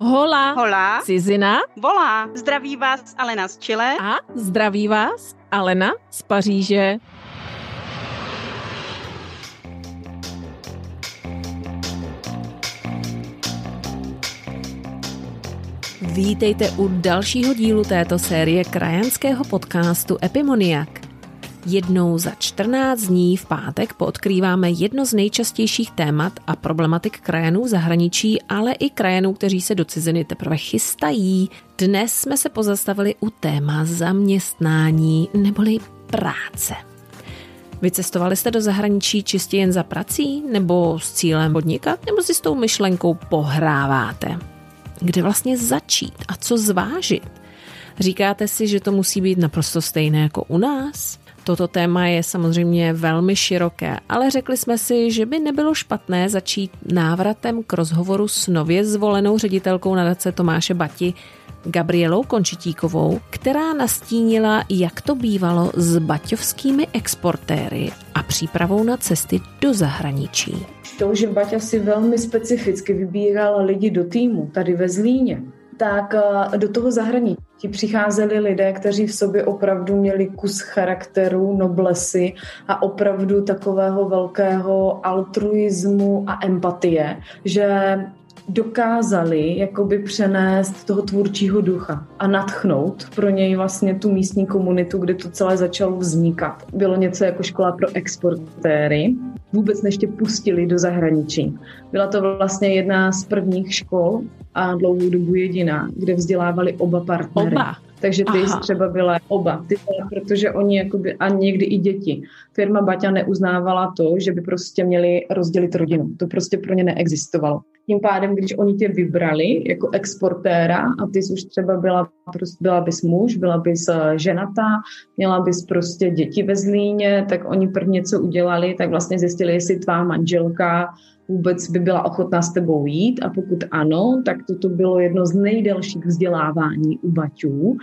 Hola. Hola. Cizina. Volá. Zdraví vás Alena z Chile. A zdraví vás Alena z Paříže. Vítejte u dalšího dílu této série krajanského podcastu Epimoniak. Jednou za 14 dní v pátek poodkrýváme jedno z nejčastějších témat a problematik krajanů zahraničí, ale i krajanů, kteří se do ciziny teprve chystají. Dnes jsme se pozastavili u téma zaměstnání neboli práce. Vycestovali jste do zahraničí čistě jen za prací, nebo s cílem podnikat, nebo si s tou myšlenkou pohráváte? Kde vlastně začít a co zvážit? Říkáte si, že to musí být naprosto stejné jako u nás? Toto téma je samozřejmě velmi široké, ale řekli jsme si, že by nebylo špatné začít návratem k rozhovoru s nově zvolenou ředitelkou nadace Tomáše Bati, Gabrielou Končitíkovou, která nastínila, jak to bývalo s baťovskými exportéry a přípravou na cesty do zahraničí. To, že Baťa si velmi specificky vybíral lidi do týmu tady ve Zlíně, tak eh, do toho zahraničí přicházeli lidé, kteří v sobě opravdu měli kus charakteru, noblesy a opravdu takového velkého altruismu a empatie, že dokázali jakoby přenést toho tvůrčího ducha a natchnout pro něj vlastně tu místní komunitu, kde to celé začalo vznikat. Bylo něco jako škola pro exportéry, vůbec než tě pustili do zahraničí. Byla to vlastně jedna z prvních škol a dlouhou dobu jediná, kde vzdělávali oba partnery. Oba. Takže ty Aha. třeba byla oba, ty, protože oni jakoby, a někdy i děti. Firma Baťa neuznávala to, že by prostě měli rozdělit rodinu. To prostě pro ně neexistovalo. Tím pádem, když oni tě vybrali jako exportéra a ty jsi už třeba byla, prostě byla bys muž, byla bys eh, ženatá, měla bys prostě děti ve Zlíně, tak oni prvně co udělali, tak vlastně zjistili, jestli tvá manželka vůbec by byla ochotná s tebou jít a pokud ano, tak toto bylo jedno z nejdelších vzdělávání u Baťů.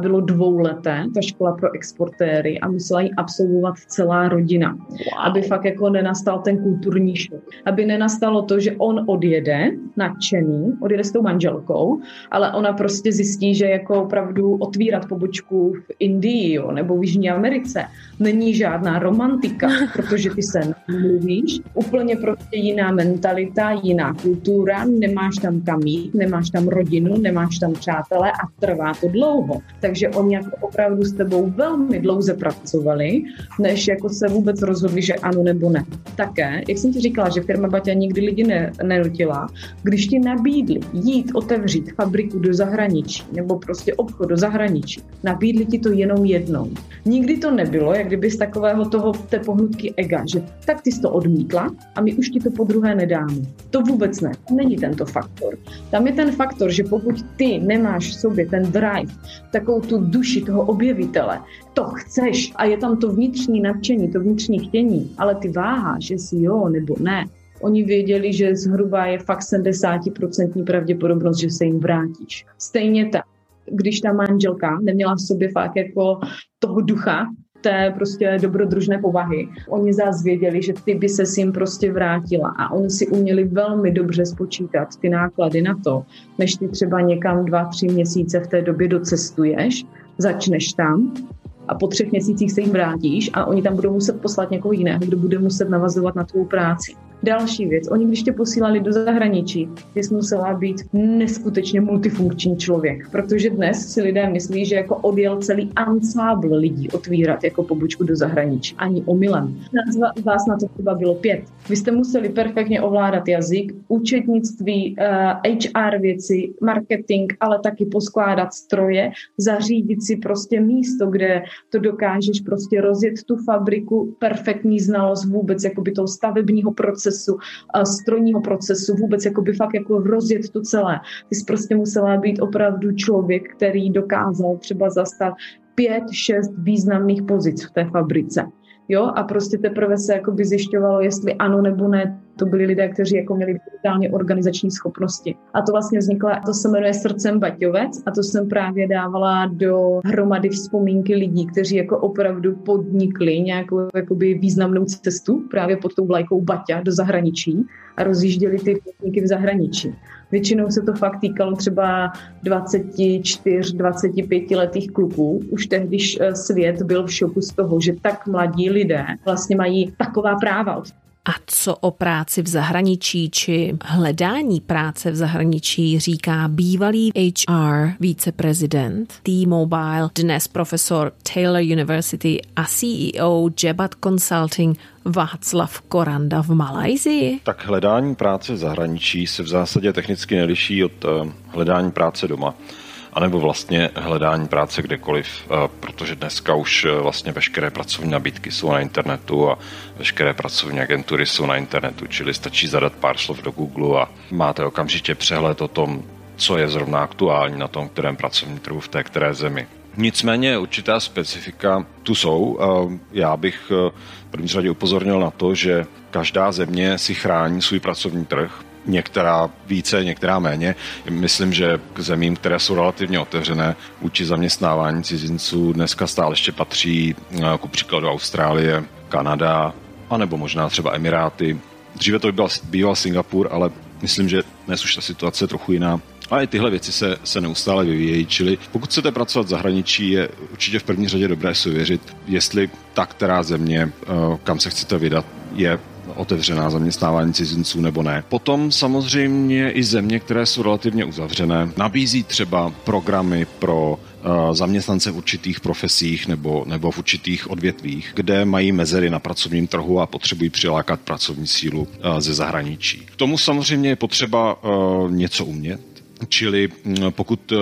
Bylo dvouleté, ta škola pro exportéry a musela ji absolvovat celá rodina, wow. aby fakt jako nenastal ten kulturní šok. Aby nenastalo to, že on odjede nadšený, odjede s tou manželkou, ale ona prostě zjistí, že jako opravdu otvírat pobočku v Indii jo, nebo v Jižní Americe není žádná romantika, protože ty se mluvíš, úplně prostě jiný jiná mentalita, jiná kultura, nemáš tam kam jít, nemáš tam rodinu, nemáš tam přátelé a trvá to dlouho. Takže oni jako opravdu s tebou velmi dlouze pracovali, než jako se vůbec rozhodli, že ano nebo ne. Také, jak jsem ti říkala, že firma Baťa nikdy lidi ne, nenutila, když ti nabídli jít otevřít fabriku do zahraničí nebo prostě obchod do zahraničí, nabídli ti to jenom jednou. Nikdy to nebylo, jak kdyby z takového toho té pohnutky ega, že tak ty jsi to odmítla a my už ti to po druhé nedáme. To vůbec ne. Není tento faktor. Tam je ten faktor, že pokud ty nemáš v sobě ten drive, takovou tu duši toho objevitele, to chceš a je tam to vnitřní nadšení, to vnitřní chtění, ale ty váháš, že si jo nebo ne, Oni věděli, že zhruba je fakt 70% pravděpodobnost, že se jim vrátíš. Stejně tak, když ta manželka neměla v sobě fakt jako toho ducha, té prostě dobrodružné povahy. Oni zás věděli, že ty by se s jim prostě vrátila a oni si uměli velmi dobře spočítat ty náklady na to, než ty třeba někam dva, tři měsíce v té době docestuješ, začneš tam a po třech měsících se jim vrátíš a oni tam budou muset poslat někoho jiného, kdo bude muset navazovat na tvou práci. Další věc, oni když tě posílali do zahraničí, ty jsi musela být neskutečně multifunkční člověk, protože dnes si lidé myslí, že jako odjel celý ansábl lidí otvírat jako pobočku do zahraničí. Ani omylem. Vás na to třeba bylo pět. Vy jste museli perfektně ovládat jazyk, účetnictví, HR eh, věci, marketing, ale taky poskládat stroje, zařídit si prostě místo, kde to dokážeš prostě rozjet tu fabriku, perfektní znalost vůbec jakoby toho stavebního procesu, strojního procesu, vůbec jakoby fakt jako rozjet to celé. Ty jsi prostě musela být opravdu člověk, který dokázal třeba zastat pět, šest významných pozic v té fabrice. Jo, a prostě teprve se jakoby zjišťovalo, jestli ano nebo ne to byli lidé, kteří jako měli digitálně organizační schopnosti. A to vlastně vzniklo, to se jmenuje Srdcem Baťovec a to jsem právě dávala do hromady vzpomínky lidí, kteří jako opravdu podnikli nějakou jakoby významnou cestu právě pod tou vlajkou Baťa do zahraničí a rozjížděli ty podniky v zahraničí. Většinou se to fakt týkalo třeba 24, 25 letých kluků. Už tehdy eh, svět byl v šoku z toho, že tak mladí lidé vlastně mají taková práva. A co o práci v zahraničí či hledání práce v zahraničí říká bývalý HR viceprezident T-Mobile, dnes profesor Taylor University a CEO Jebat Consulting Václav Koranda v Malajzii? Tak hledání práce v zahraničí se v zásadě technicky neliší od eh, hledání práce doma anebo vlastně hledání práce kdekoliv, eh, protože dneska už eh, vlastně veškeré pracovní nabídky jsou na internetu a veškeré pracovní agentury jsou na internetu, čili stačí zadat pár slov do Google a máte okamžitě přehled o tom, co je zrovna aktuální na tom, kterém pracovním trhu v té které zemi. Nicméně určitá specifika tu jsou. Já bych eh, v první řadě upozornil na to, že každá země si chrání svůj pracovní trh, některá více, některá méně. Myslím, že k zemím, které jsou relativně otevřené vůči zaměstnávání cizinců, dneska stále ještě patří eh, ku příkladu Austrálie, Kanada, anebo možná třeba Emiráty. Dříve to by byl, býval Singapur, ale myslím, že dnes už ta situace je trochu jiná. A i tyhle věci se, se neustále vyvíjejí, čili pokud chcete pracovat v zahraničí, je určitě v první řadě dobré si uvěřit, jestli ta která země, eh, kam se chcete vydat, je otevřená zaměstnávání cizinců nebo ne. Potom samozřejmě i země, které jsou relativně uzavřené, nabízí třeba programy pro eh, zaměstnance v určitých profesích nebo, nebo v určitých odvětvích, kde mají mezery na pracovním trhu a potřebují přilákat pracovní sílu eh, ze zahraničí. K tomu samozřejmě je potřeba eh, něco umět, čili hm, pokud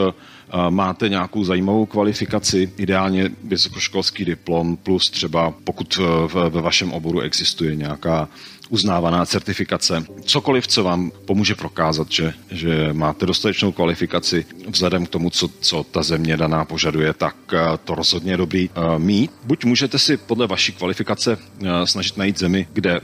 máte nějakou zajímavou kvalifikaci, ideálně vysokoškolský diplom, plus třeba pokud ve vašem oboru existuje nějaká uznávaná certifikace. Cokoliv, co vám pomůže prokázat, že, že máte dostatečnou kvalifikaci vzhledem k tomu, co, co ta země daná požaduje, tak eh, to rozhodně je dobrý uh, mít. Buď můžete si podle vaší kvalifikace uh, snažit najít zemi, kde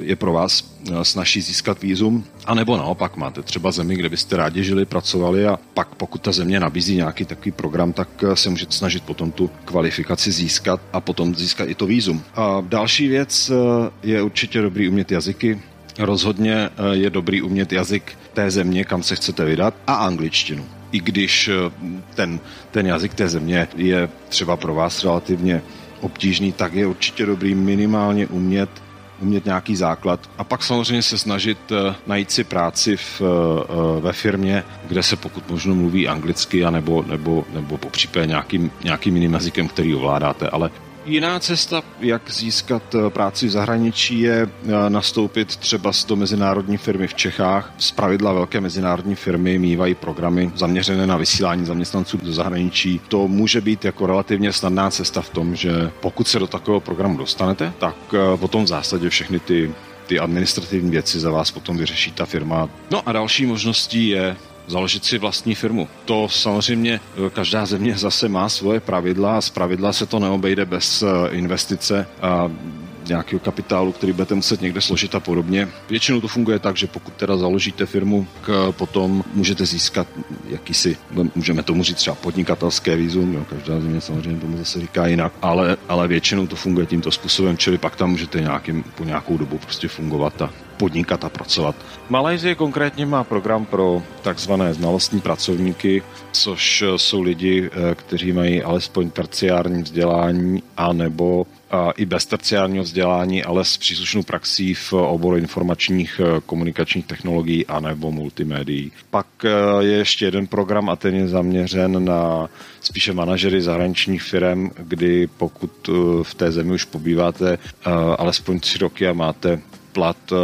je pro vás snaží získat výzum, anebo naopak máte třeba zemi, kde byste rádi žili, pracovali a pak pokud ta země nabízí nějaký takový program, tak se můžete snažit potom tu kvalifikaci získat a potom získat i to výzum. A další věc je určitě dobrý umět jazyky. Rozhodně eh, je dobrý umět jazyk té země, kam se chcete vydat, a angličtinu. I když eh, ten, ten jazyk té země je třeba pro vás relativně obtížný, tak je určitě dobrý minimálně umět umět nějaký základ a pak samozřejmě se snažit eh, najít si práci v, ve firmě, kde se pokud možno mluví anglicky a nebo, nebo, nebo nějakým, nějakým jiným jazykem, který ovládáte, ale Jiná cesta, jak získat eh, práci v zahraničí, je eh, nastoupit třeba do mezinárodní firmy v Čechách. Z pravidla velké mezinárodní firmy mývají programy zaměřené na vysílání zaměstnanců do zahraničí. To může být jako relativně snadná cesta v tom, že pokud se do takového programu dostanete, tak eh, potom v zásadě všechny ty ty administrativní věci za vás potom vyřeší ta firma. No a další možností je založit si vlastní firmu. To samozřejmě eh, každá země zase má svoje pravidla a z pravidla se to neobejde bez eh, investice a nějakého kapitálu, který budete muset někde složit a podobně. Většinou to funguje tak, že pokud teda založíte firmu, k, potom můžete získat jakýsi, můžeme tomu říct třeba podnikatelské vízum, jo, každá země samozřejmě tomu zase říká jinak, ale, ale většinou to funguje tímto způsobem, čili pak tam můžete nějakým, po nějakou dobu prostě fungovat a podnikat a pracovat. Malajzie konkrétně má program pro takzvané znalostní pracovníky, což jsou lidi, eh, kteří mají alespoň terciární vzdělání a nebo i bez terciárního vzdělání, ale s příslušnou praxí v oboru informačních eh, komunikačních technologií a nebo multimédií. Pak eh, je ještě jeden program a ten je zaměřen na spíše manažery zahraničních firm, kdy pokud v té zemi už pobýváte alespoň tři roky a máte plat eh,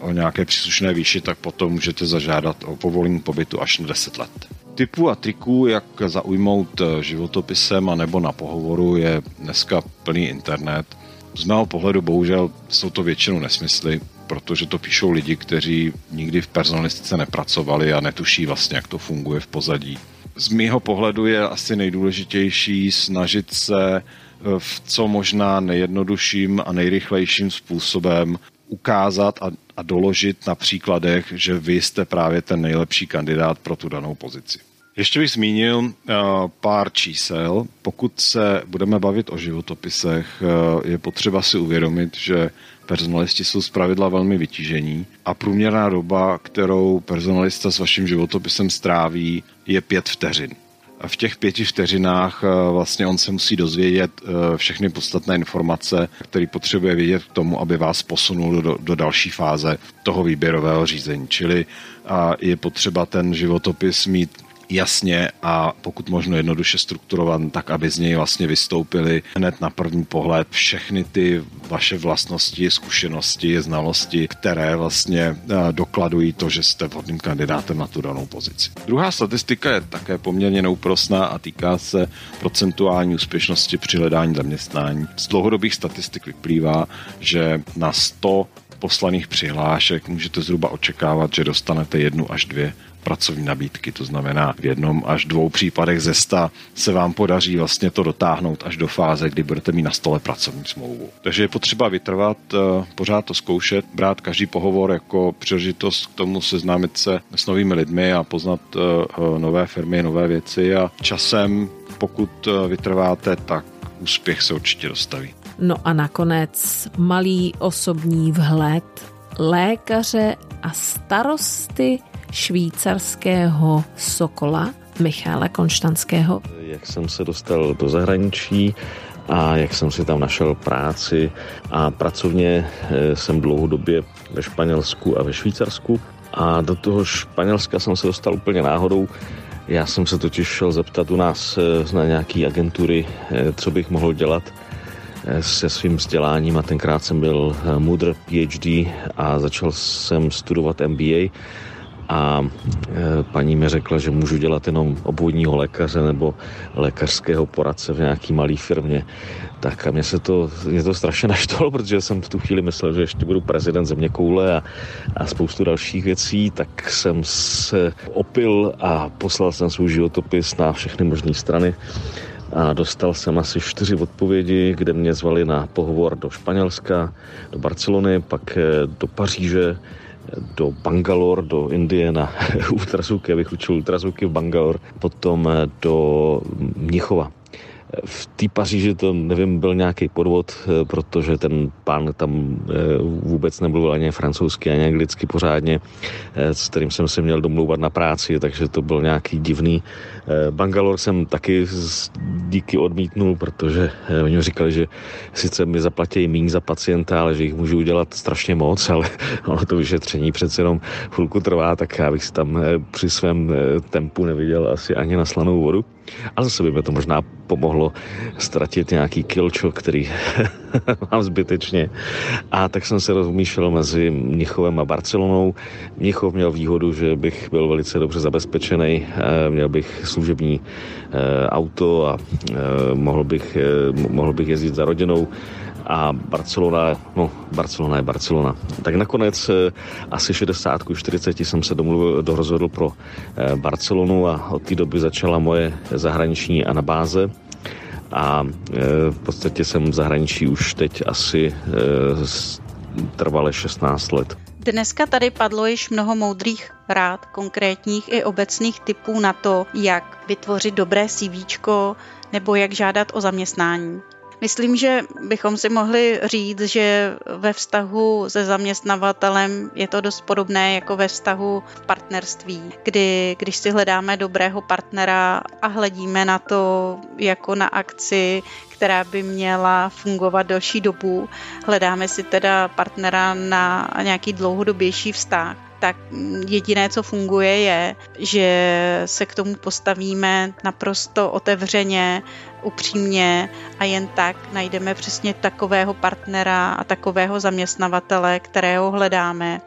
o nějaké příslušné výši, tak potom můžete zažádat o povolení pobytu až na 10 let. Typů a triků, jak zaujmout eh, životopisem a nebo na pohovoru, je dneska plný internet. Z mého pohledu bohužel jsou to většinou nesmysly, protože to píšou lidi, kteří nikdy v personalistice nepracovali a netuší vlastně, jak to funguje v pozadí. Z mého pohledu je asi nejdůležitější snažit se eh, v co možná nejjednodušším a nejrychlejším způsobem ukázat a, a doložit na příkladech, že vy jste právě ten nejlepší kandidát pro tu danou pozici. Ještě bych zmínil uh, pár čísel. Pokud se budeme bavit o životopisech, uh, je potřeba si uvědomit, že personalisti jsou zpravidla velmi vytížení a průměrná doba, kterou personalista s vaším životopisem stráví, je pět vteřin. A v těch pěti vteřinách uh, vlastně on se musí dozvědět všechny podstatné informace, které potřebuje vědět k tomu, aby vás posunul do, do další fáze toho výběrového řízení. Čili je potřeba ten životopis mít jasně a pokud možno jednoduše strukturovan, tak aby z něj vlastně vystoupily hned na první pohled všechny ty vaše vlastnosti, zkušenosti, znalosti, které vlastně eh, dokladují to, že jste vhodným kandidátem na tu danou pozici. Druhá statistika je také poměrně neúprosná a týká se procentuální úspěšnosti při hledání zaměstnání. Z dlouhodobých statistik vyplývá, že na 100 poslaných přihlášek můžete zhruba očekávat, že dostanete jednu až dvě pracovní nabídky. To znamená, v jednom až dvou případech ze sta se vám podaří vlastně to dotáhnout až do fáze, kdy budete mít na stole pracovní smlouvu. Takže je potřeba vytrvat, eh, pořád to zkoušet, brát každý pohovor jako příležitost k tomu seznámit se s novými lidmi a poznat eh, eh, nové firmy, nové věci a časem, pokud vytrváte, tak úspěch se určitě dostaví. No a nakonec malý osobní vhled lékaře a starosty švýcarského Sokola Michála Konštanského. Jak jsem se dostal do zahraničí, a jak jsem si tam našel práci a pracovně eh, jsem dlouhodobě ve Španělsku a ve Švýcarsku a do toho Španělska jsem se dostal úplně náhodou. Já jsem se totiž šel zeptat u nás eh, na nějaký agentury, eh, co bych mohl dělat se svým vzděláním a tenkrát jsem byl mudr PhD a začal jsem studovat MBA a e, paní mi řekla, že můžu dělat jenom obvodního lékaře nebo lékařského poradce v nějaký malý firmě. Tak a mě se to, mě to strašně naštvalo, protože jsem v tu chvíli myslel, že ještě budu prezident země koule a, a spoustu dalších věcí, tak jsem se opil a poslal jsem svůj životopis na všechny možné strany a dostal jsem asi čtyři odpovědi, kde mě zvali na pohovor do Španělska, do Barcelony, pak e, do Paříže, do Bangalore, do Indie na ultrazvuky, abych učil ultrazvuky v Bangalore, potom do Mnichova v té Paříži to, nevím, byl nějaký podvod, eh, protože ten pán tam eh, vůbec nemluvil ani francouzsky, ani anglicky pořádně, eh, s kterým jsem se měl domlouvat na práci, takže to byl nějaký divný. Bangalore jsem taky díky odmítnul, protože oni mi říkali, že sice mi zaplatí méně za pacienta, ale že jich můžu udělat strašně moc, ale ono to vyšetření přece jenom chvilku trvá, tak já bych si tam při svém tempu neviděl asi ani na slanou vodu. Ale zase by mi to možná pomohlo ztratit nějaký kilčo, který mám zbytečně. A tak jsem se rozmýšlel mezi Mnichovem a Barcelonou. Mnichov měl výhodu, že bych byl velice dobře zabezpečený, eh, měl bych služební eh, auto a eh, mohl bych, mohl bych jezdit za rodinou a Barcelona, no Barcelona je Barcelona. Tak nakonec asi 60 40 jsem se domluvil, dorozhodl pro Barcelonu a od té doby začala moje zahraniční anabáze a v podstatě jsem v zahraničí už teď asi trvale 16 let. Dneska tady padlo již mnoho moudrých rád, konkrétních i obecných typů na to, jak vytvořit dobré CV nebo jak žádat o zaměstnání. Myslím, že bychom si mohli říct, že ve vztahu se zaměstnavatelem je to dost podobné jako ve vztahu v partnerství, kdy když si hledáme dobrého partnera a hledíme na to jako na akci, která by měla fungovat delší dobu, hledáme si teda partnera na nějaký dlouhodobější vztah, tak jediné, co funguje, je, že se k tomu postavíme naprosto otevřeně, upřímně a jen tak najdeme přesně takového partnera a takového zaměstnavatele, kterého hledáme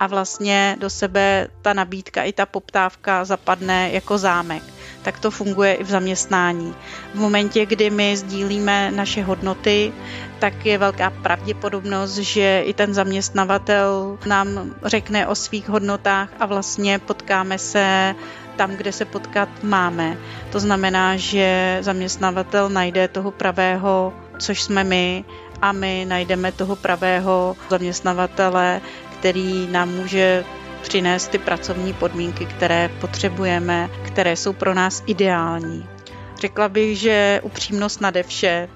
a vlastně do sebe ta nabídka i ta poptávka zapadne jako zámek tak to funguje i v zaměstnání. V momentě, kdy my sdílíme naše hodnoty, tak je velká pravděpodobnost, že i ten zaměstnavatel nám řekne o svých hodnotách a vlastně potkáme se tam, kde se potkat máme. To znamená, že zaměstnavatel najde toho pravého, což jsme my, a my najdeme toho pravého zaměstnavatele, který nám může přinést ty pracovní podmínky, které potřebujeme, které jsou pro nás ideální. Řekla bych, že upřímnost nade vše,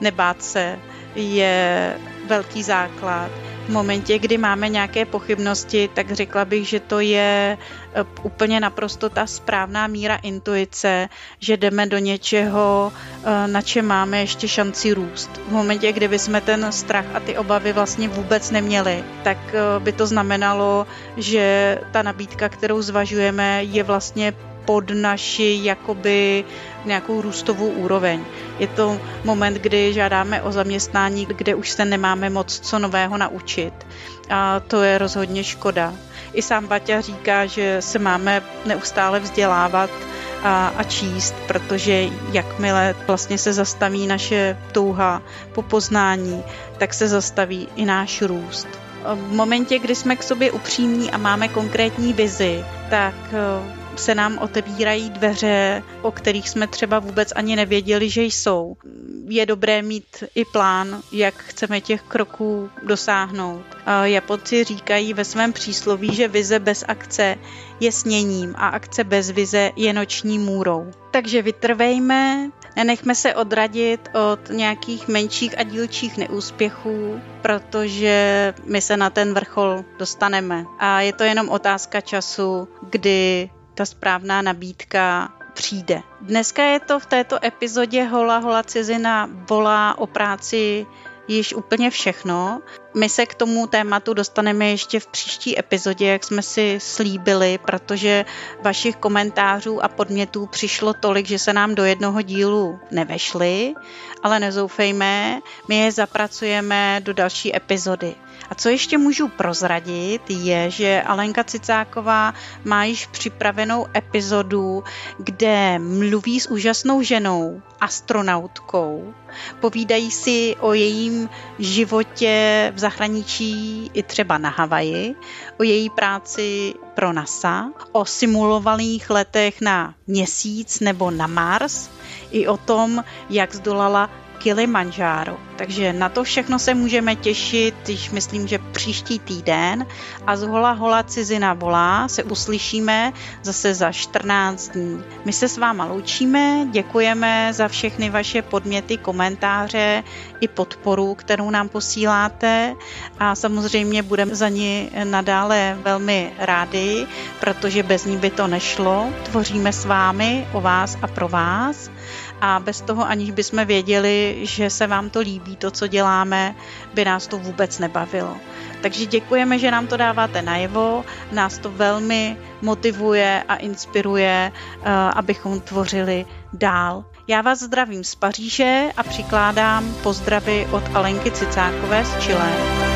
nebát se, je velký základ. V momentě, kdy máme nějaké pochybnosti, tak řekla bych, že to je eh, úplně naprosto ta správná míra intuice, že jdeme do něčeho, eh, na čem máme ještě šanci růst. V momentě, kdy bychom ten strach a ty obavy vlastně vůbec neměli, tak eh, by to znamenalo, že ta nabídka, kterou zvažujeme, je vlastně pod naši jakoby nějakou růstovou úroveň. Je to moment, kdy žádáme o zaměstnání, kde už se nemáme moc co nového naučit. A to je rozhodně škoda. I sám Baťa říká, že se máme neustále vzdělávat a, a číst, protože jakmile vlastně se zastaví naše touha po poznání, tak se zastaví i náš růst. V momentě, kdy jsme k sobě upřímní a máme konkrétní vizi, tak se nám otevírají dveře, o kterých jsme třeba vůbec ani nevěděli, že jsou. Je dobré mít i plán, jak chceme těch kroků dosáhnout. Japonci říkají ve svém přísloví, že vize bez akce je sněním a akce bez vize je noční můrou. Takže vytrvejme, nenechme se odradit od nějakých menších a dílčích neúspěchů, protože my se na ten vrchol dostaneme. A je to jenom otázka času, kdy ta správná nabídka přijde. Dneska je to v této epizodě Hola Hola Cizina volá o práci již úplně všechno. My se k tomu tématu dostaneme ještě v příští epizodě, jak jsme si slíbili, protože vašich komentářů a podmětů přišlo tolik, že se nám do jednoho dílu nevešly, ale nezoufejme, my je zapracujeme do další epizody. A co ještě můžu prozradit, je, že Alenka Cicáková má již připravenou epizodu, kde mluví s úžasnou ženou, astronautkou. Povídají si o jejím životě v zahraničí i třeba na Havaji, o její práci pro NASA, o simulovaných letech na měsíc nebo na Mars, i o tom, jak zdolala Kilimanjaro. Takže na to všechno se můžeme těšit, když myslím, že příští týden a z Hola Hola Cizina volá se uslyšíme zase za 14 dní. My se s váma loučíme, děkujeme za všechny vaše podměty, komentáře i podporu, kterou nám posíláte a samozřejmě budeme za ní nadále velmi rádi, protože bez ní by to nešlo. Tvoříme s vámi o vás a pro vás a bez toho, aniž bychom věděli, že se vám to líbí, to, co děláme, by nás to vůbec nebavilo. Takže děkujeme, že nám to dáváte najevo, nás to velmi motivuje a inspiruje, eh, abychom tvořili dál. Já vás zdravím z Paříže a přikládám pozdravy od Alenky Cicákové z Chile.